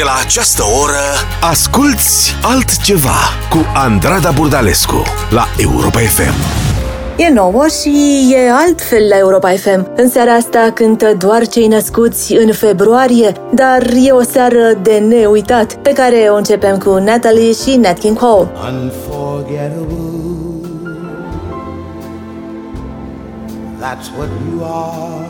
De la această oră, asculți altceva cu Andrada Burdalescu la Europa FM. E nouă și e altfel la Europa FM. În seara asta cântă doar cei născuți în februarie, dar e o seară de neuitat, pe care o începem cu Natalie și Nat King Cole. Unforgettable. That's what you are.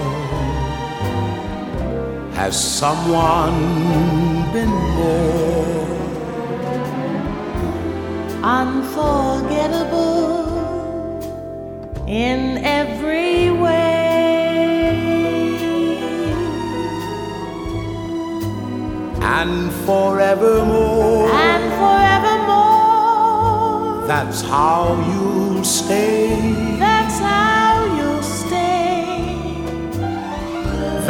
has someone been more unforgettable in every way. and forevermore. And forevermore, That's how you'll stay. that's how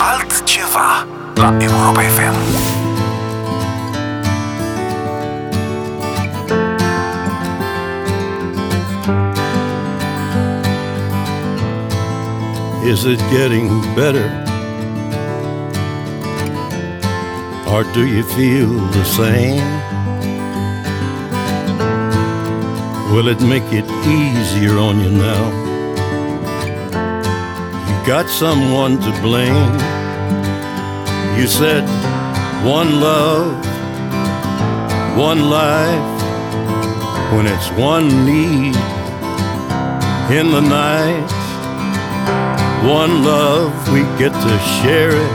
Altceva la Europa FM. Is it getting better? Or do you feel the same? Will it make it easier on you now? Got someone to blame. You said one love, one life, when it's one need in the night. One love, we get to share it.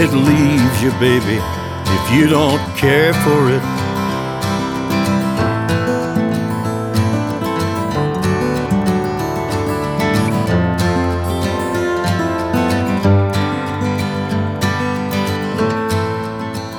It leaves you, baby, if you don't care for it.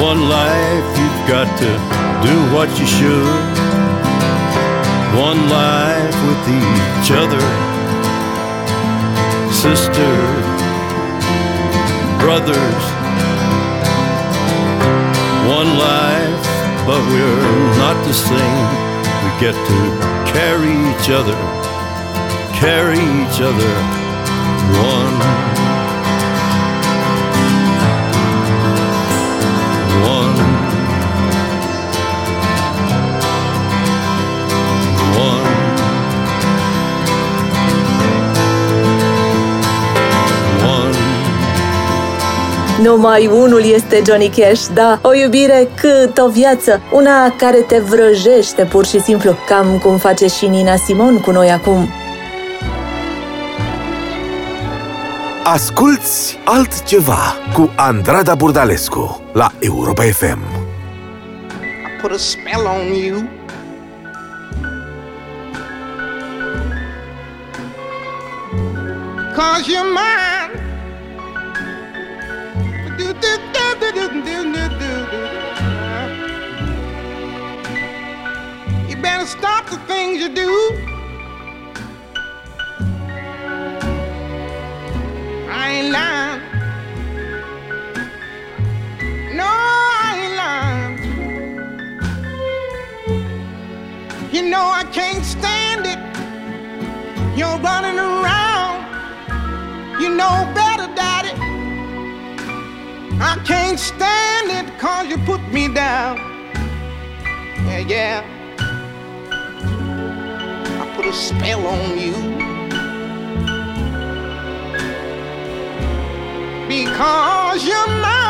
one life. You've got to do what you should. One life with each other, sisters, brothers. One life, but we're not the same. We get to carry each other carry each other one. One. Numai unul este Johnny Cash, da, o iubire cât o viață, una care te vrăjește pur și simplu, cam cum face și Nina Simon cu noi acum. Asculți altceva cu Andrada Burdalescu la Europa FM. I put a spell on you. Cause you're mine. You better stop the things you do. ain't lying. No, I ain't lying. You know I can't stand it. You're running around. You know better, Daddy. I can't stand it cause you put me down. Yeah, yeah. I put a spell on you. because you're mine.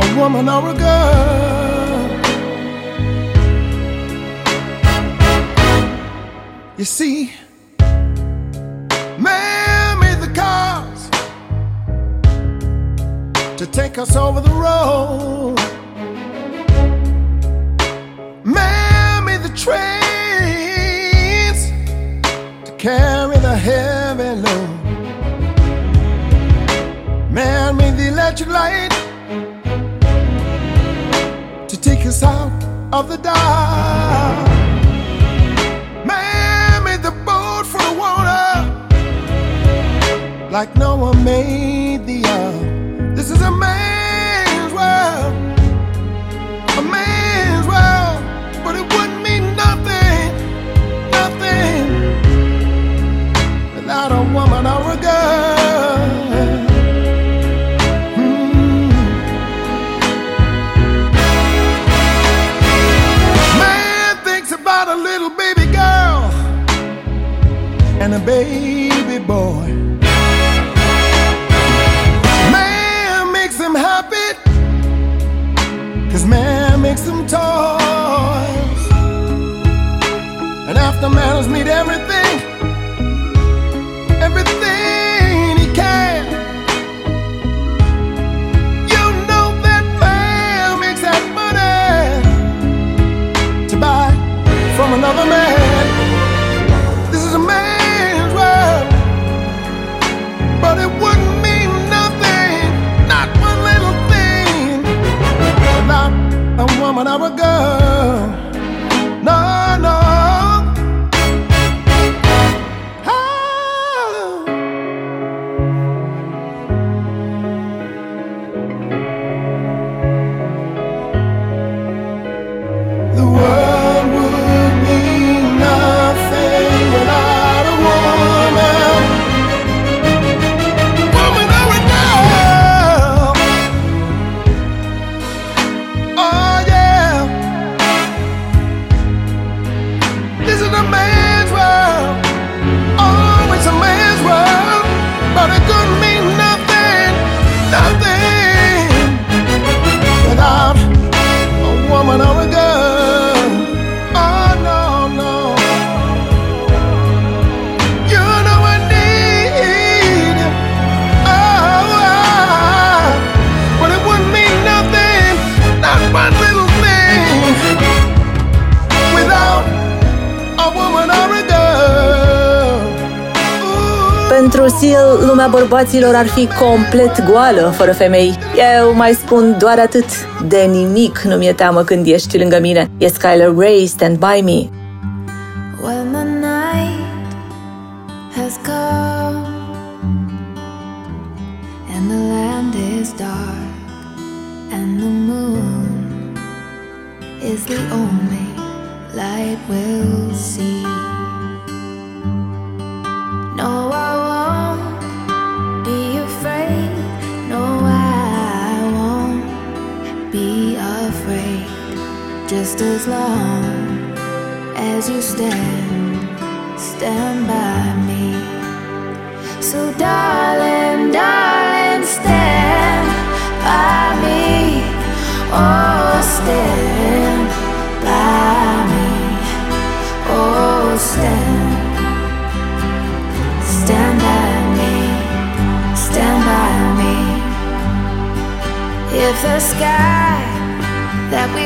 A woman or a girl. You see, man made the cars to take us over the road. Man made the trains to carry the heavy load. Man made the electric light to take us out of the dark. Man made the boat for the water like no one made the earth. This is a man's baby boy. Man makes them happy, cause man makes them toys. And after man has made Seal, lumea bărbaților ar fi complet goală fără femei. Eu mai spun doar atât. De nimic nu mi-e teamă când ești lângă mine. E Skylar Grey, Stand By Me. Just as long as you stand, stand by me. So, darling, darling, stand by me. Oh, stand by me. Oh, stand, stand by me. Stand by me. If the sky that we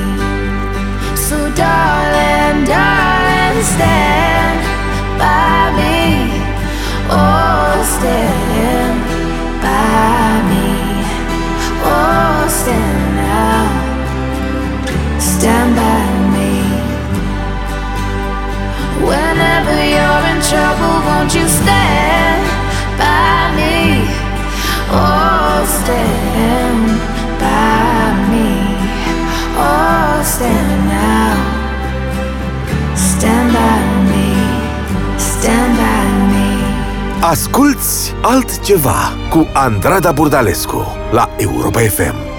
darling, darling, stand by me. Oh, stand by me. Oh, stand now. Stand by me. Whenever you're in trouble, won't you stand by me? Oh, stand by me. Oh, stand now. Stand by me, stand by me. Asculți altceva cu Andrada Burdalescu la Europa FM.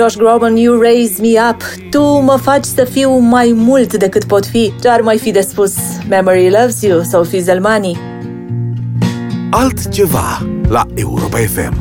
Josh Groban, You Raise Me Up. Tu mă faci să fiu mai mult decât pot fi. Ce ar mai fi de spus Memory Loves You sau Fizelmani? Altceva la Europa FM.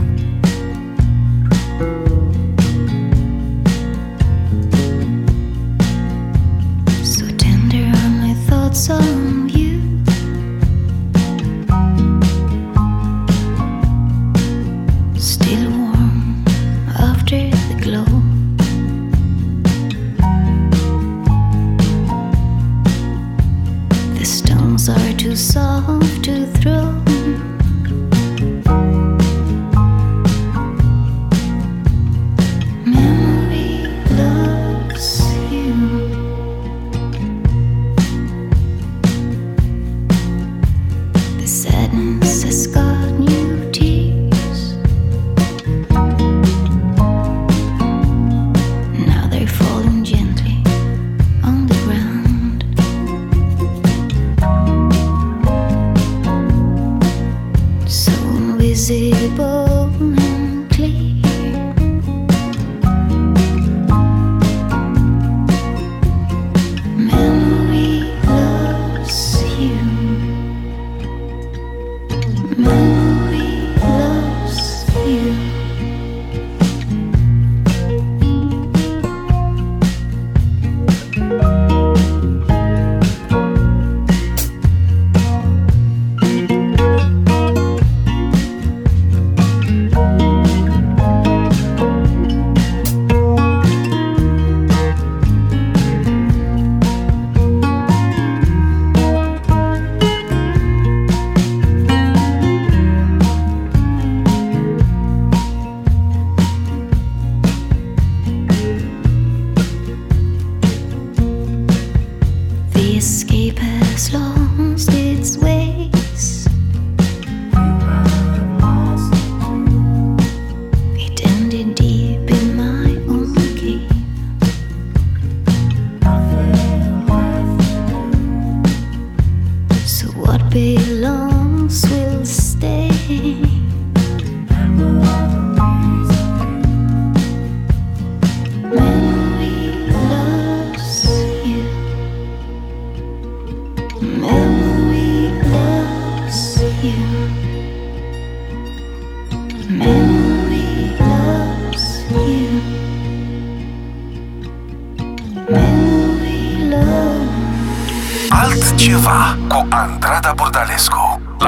invisible.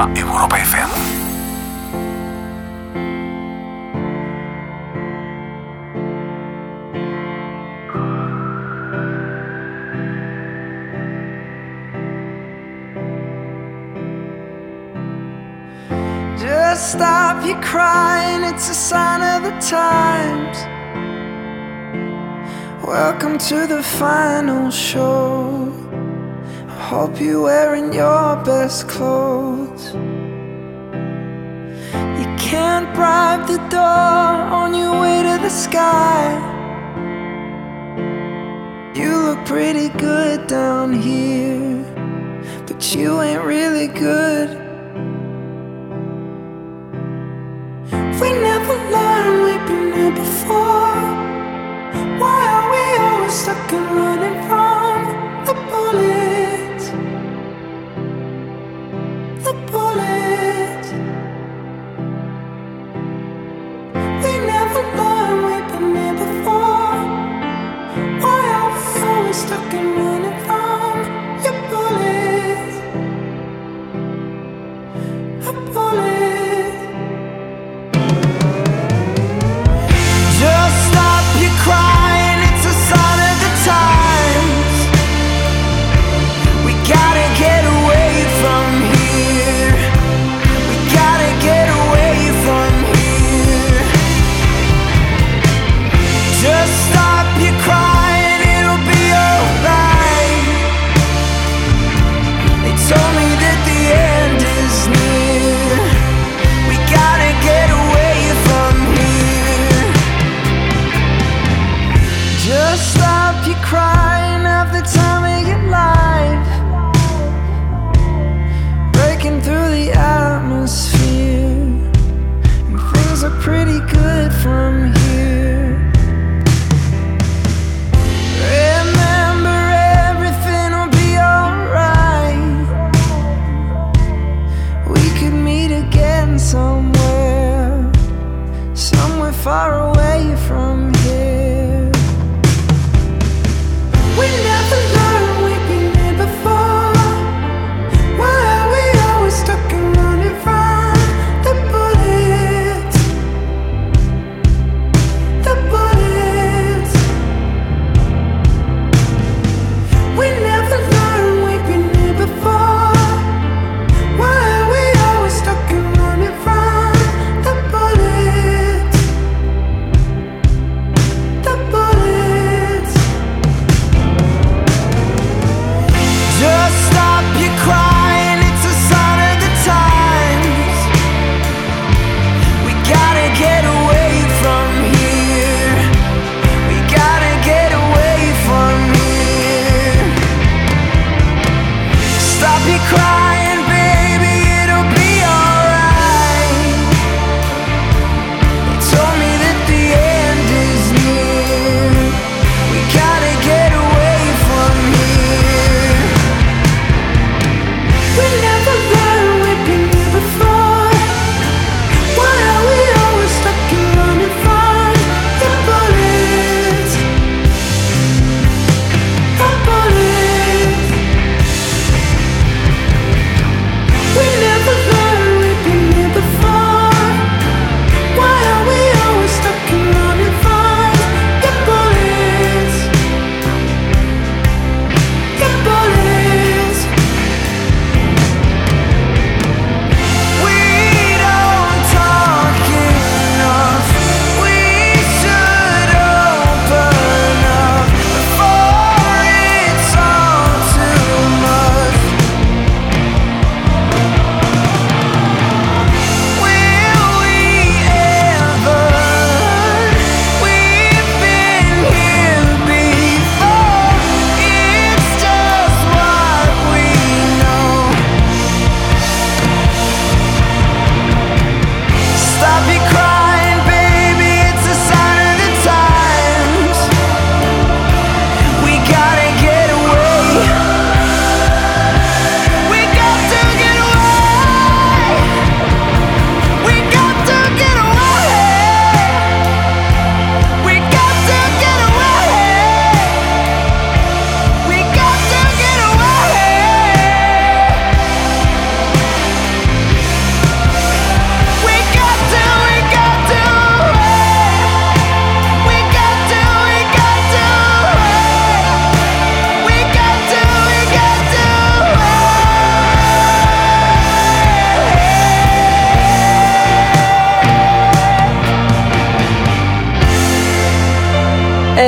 Europa. Europa FM. stop you crying, it's a sign of the times. Welcome to the final show hope you're wearing your best clothes. You can't bribe the door on your way to the sky. You look pretty good down here, but you ain't really good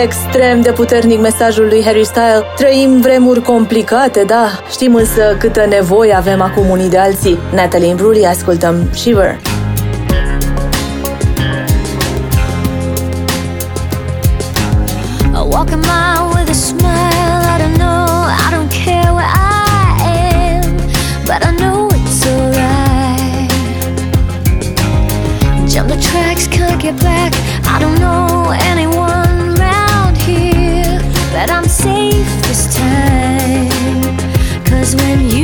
extrem de puternic mesajul lui Harry Style. Trăim vremuri complicate, da. Știm însă câtă nevoie avem acum unii de alții. Natalie Imbruri, ascultăm Shiver. I get back. I don't know anyone. time. Cause when you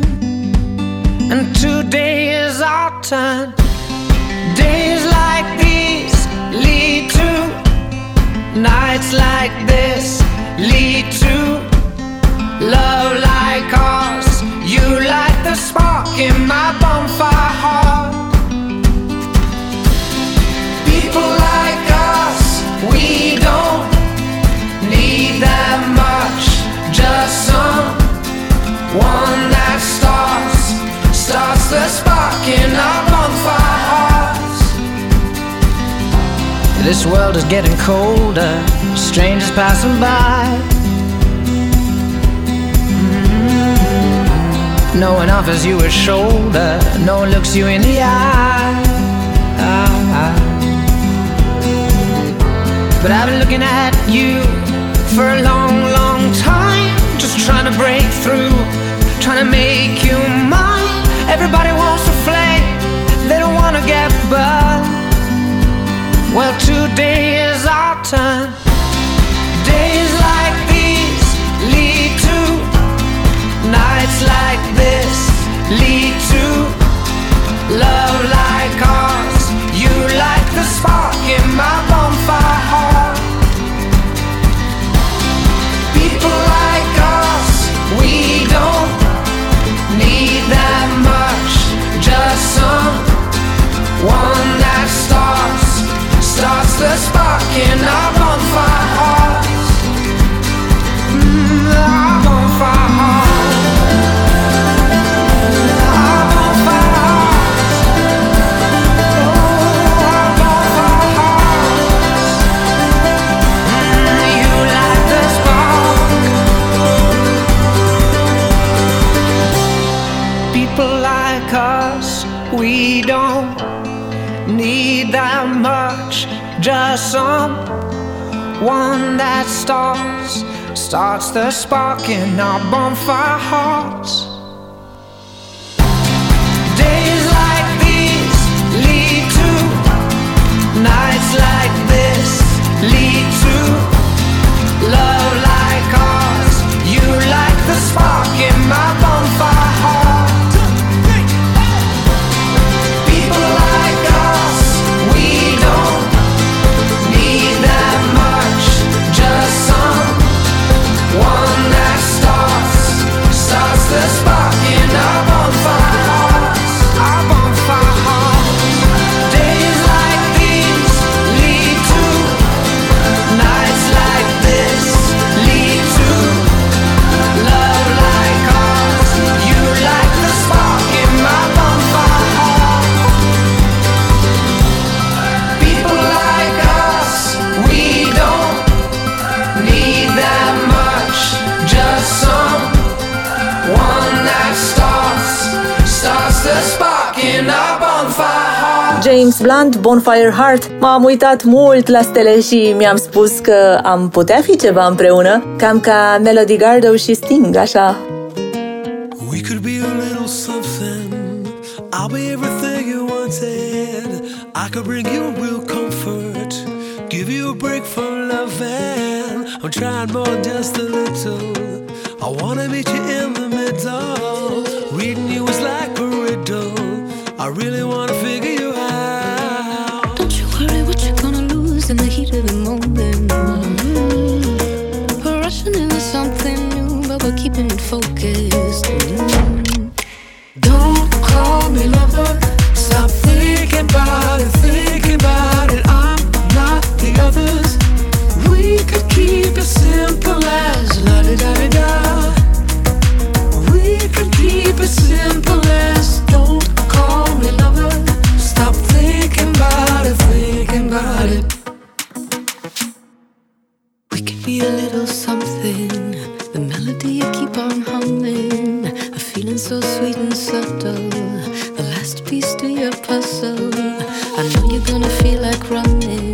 Today is our time. Days like these lead to nights like this lead This world is getting colder, strangers passing by. Mm-hmm. No one offers you a shoulder, no one looks you in the eye. But I've been looking at you for a long, long time, just trying to break through, trying to make you mine. Everybody wants to flame, they don't wanna get by. Well, today is our turn. Days like these lead to nights like this, lead starts, the spark in our bonfire hearts. Days like these lead to nights like this, lead to heart. James Blunt, Bonfire Heart. M-am uitat mult la stele și mi-am spus că am putea fi ceva împreună, cam ca Melody Gardot și Sting, așa. We could be a little something. I'll be everything you wanted. I could bring you real comfort, give you a break from loving. I'm trying more than just a little. I wanna meet you in the middle. Reading you is like a riddle. I really wanna figure about it, thinking about it. I'm not the others. We could keep it simple as la da di da. We could keep it simple as don't call me lover. Stop thinking about it, thinking about it. We could be a little something. The melody you keep on humming. A feeling so sweet and subtle. Piece to your puzzle. I know you're gonna feel like running.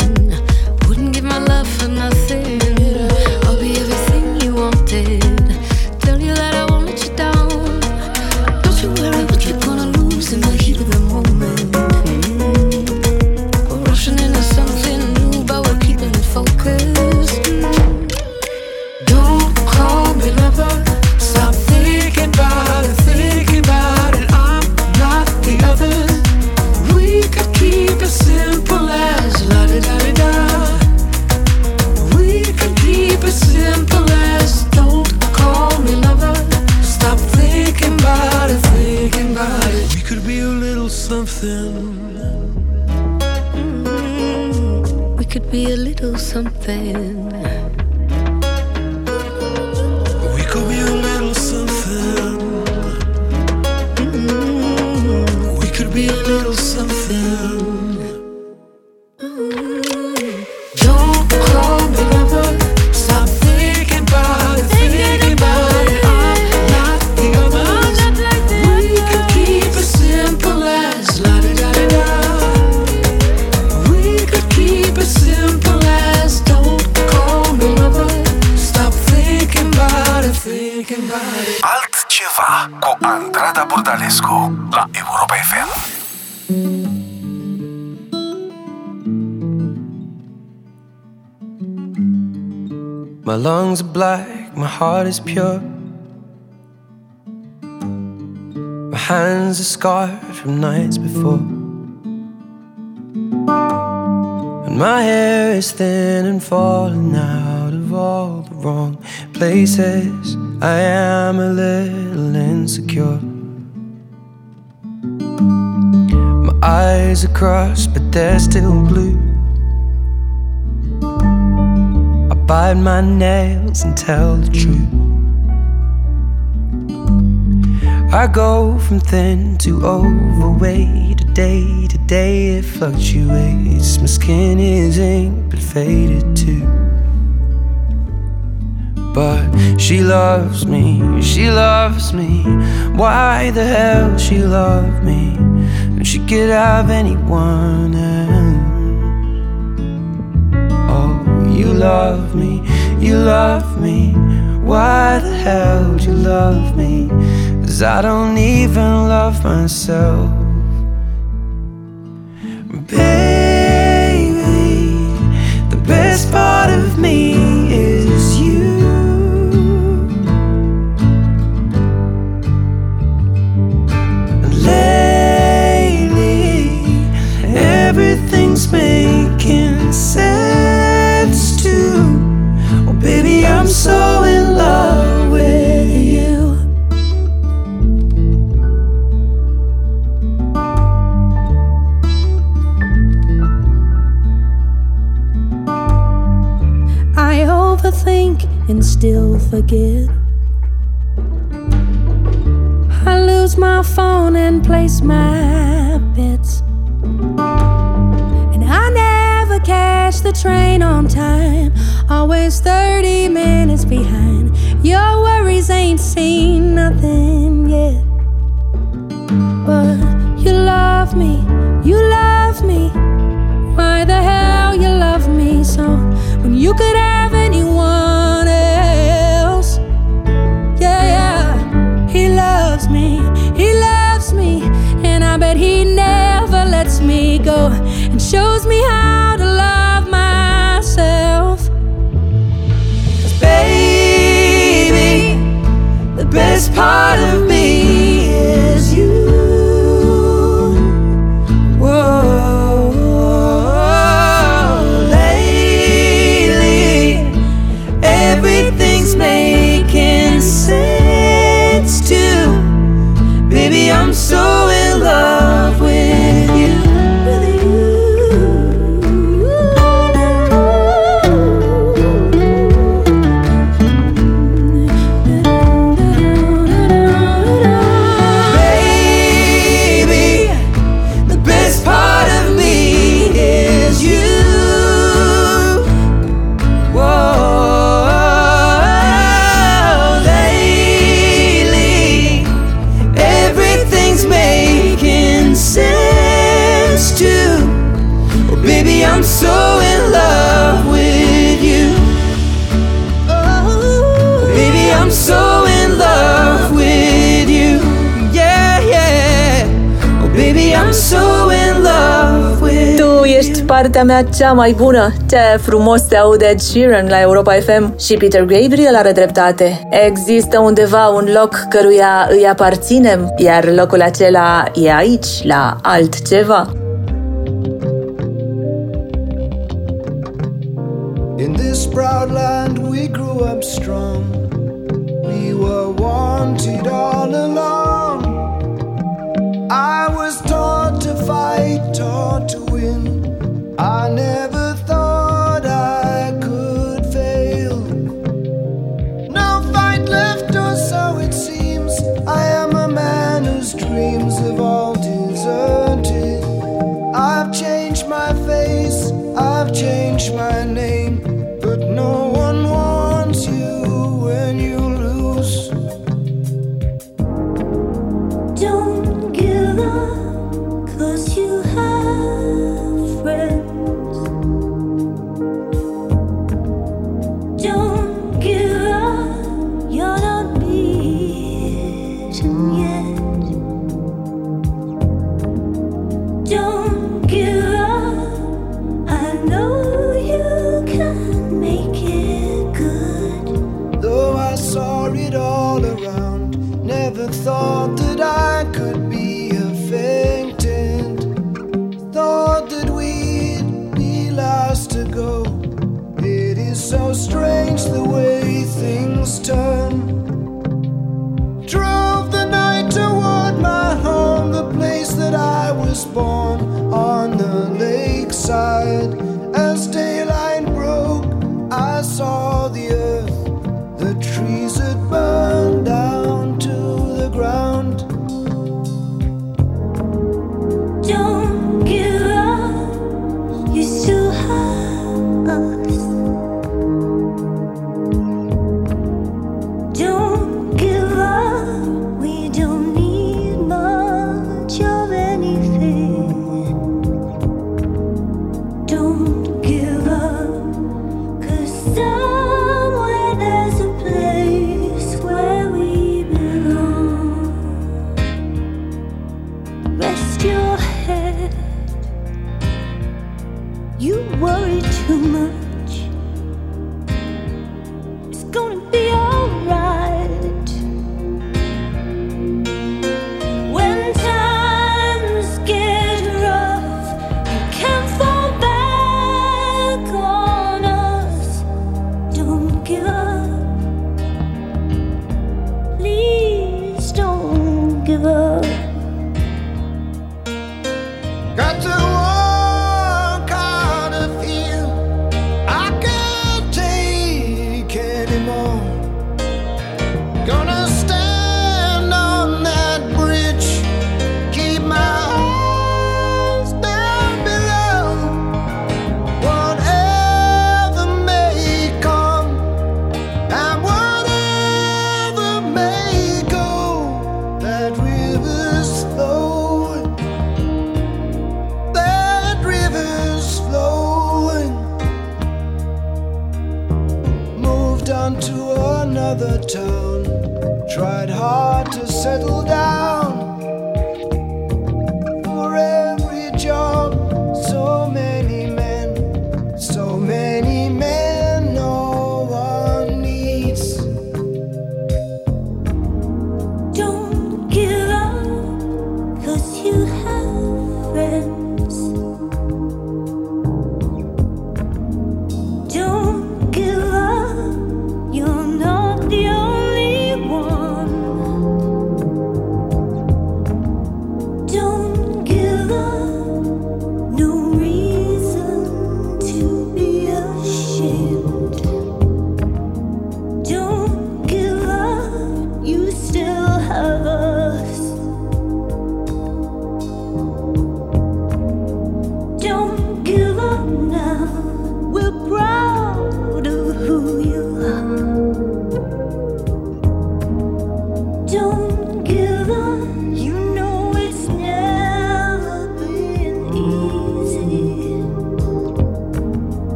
My lungs are black, my heart is pure. My hands are scarred from nights before. And my hair is thin and falling out of all the wrong places. I am a little insecure. My eyes are crossed, but they're still blue. Bite my nails and tell the truth. I go from thin to overweight, day to day it fluctuates. My skin is ink, but faded too. But she loves me, she loves me. Why the hell she love me? And she could have anyone else. Love me, you love me. Why the hell do you love me? Cause I don't even love myself. Baby, the best part of me I'm so in love with you. I overthink and still forget. I lose my phone and place my bets. Catch the train on time, always 30 minutes behind. Your worries ain't seen nothing yet. But you love me, you love me. Why the hell you love me so when you could have anyone else? Yeah, yeah. He loves me, he loves me, and I bet he never lets me go best part partea mea cea mai bună. Ce frumos se aude Ed Sheeran la Europa FM și Peter Gabriel are dreptate. Există undeva un loc căruia îi aparținem, iar locul acela e aici, la altceva. In this proud land we grew up strong. We were wanted all along. I was taught to fight, taught to win. I never thought I could fail. No fight left, or so it seems. I am a man whose dreams have all deserted. I've changed my face, I've changed my name, but no stop.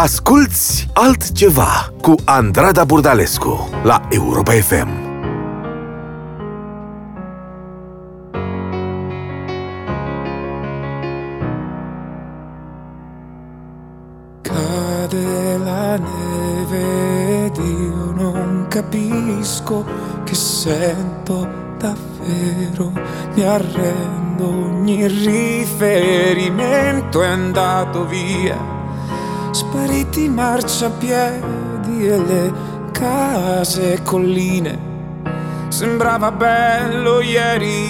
Asculți altceva cu Andrada Burdalescu la Europa FM. Cade la neve ed io non capisco che sento davvero, mi arrendo, ogni riferimento è andato via Spariti i marciapiedi e le case e colline. Sembrava bello ieri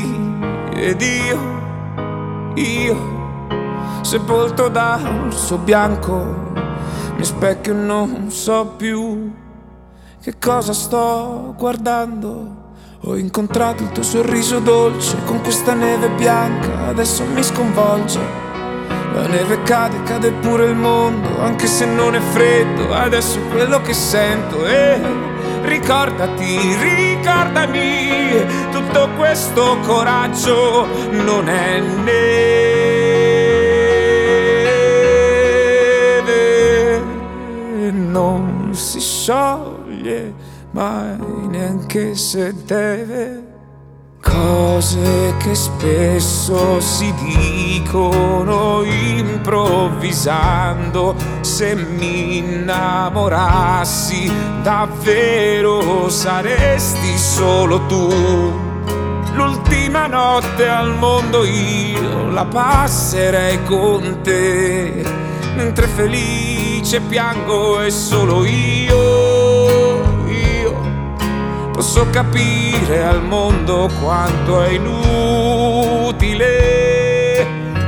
ed io, io, sepolto da un suo bianco, mi specchio e non so più che cosa sto guardando. Ho incontrato il tuo sorriso dolce con questa neve bianca, adesso mi sconvolge la neve cade, cade pure il mondo, anche se non è freddo, adesso è quello che sento. E ricordati, ricordami, tutto questo coraggio non è neve, non si scioglie mai neanche se deve. Cose che spesso si dicono improvvisando, se mi innamorassi davvero saresti solo tu. L'ultima notte al mondo io la passerei con te, mentre felice piango e solo io, posso capire al mondo quanto è inutile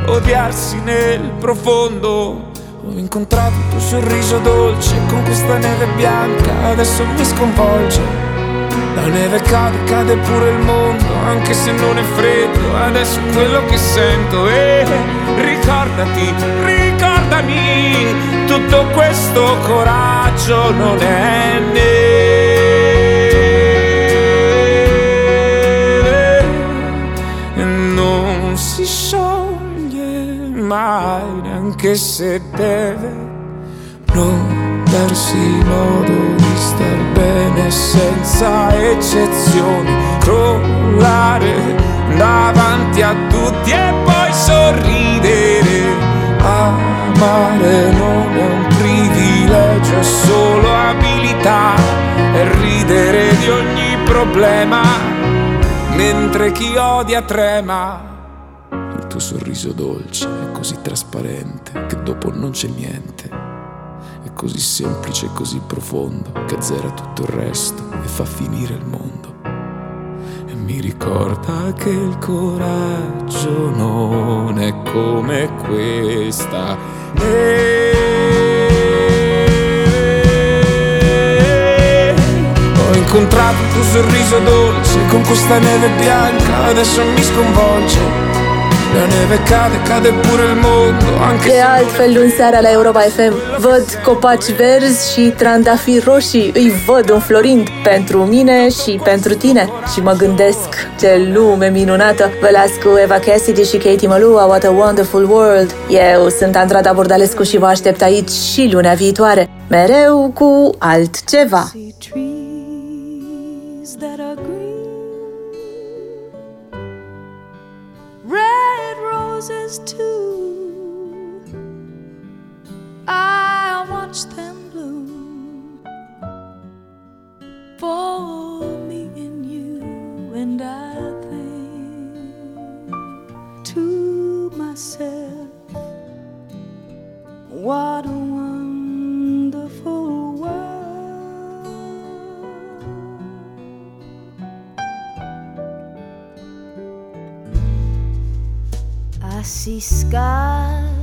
odiarsi nel profondo. Ho incontrato il tuo sorriso dolce con questa neve bianca, adesso mi sconvolge. La neve cade, cade pure il mondo, anche se non è freddo, adesso è quello che sento. E ricordati, ricordami, tutto questo coraggio non è neve si scioglie mai, neanche se deve non darsi modo di star bene senza eccezioni, crollare davanti a tutti e poi sorridere. Amare non è un privilegio, è solo abilità e ridere di ogni problema, mentre chi odia trema. Tuo sorriso dolce è così trasparente che dopo non c'è niente. È così semplice e così profondo che azzera tutto il resto e fa finire il mondo. E mi ricorda che il coraggio non è come questa. E ho incontrato il tuo sorriso dolce con questa neve bianca, adesso mi sconvolge. La neve cade, cade pure il mondo, anche De altfel, luni seara la Europa FM văd copaci verzi și trandafiri roșii, îi văd înflorind pentru mine și pentru tine. Și mă gândesc, ce lume minunată! Vă las cu Eva Cassidy și Katie Malua, What a Wonderful World! Eu sunt Andrada Bordalescu și vă aștept aici și lunea viitoare, mereu cu altceva. trees that are green, roses too. I watch them bloom for me and you, and I think to myself, what a wonderful I see skies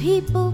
people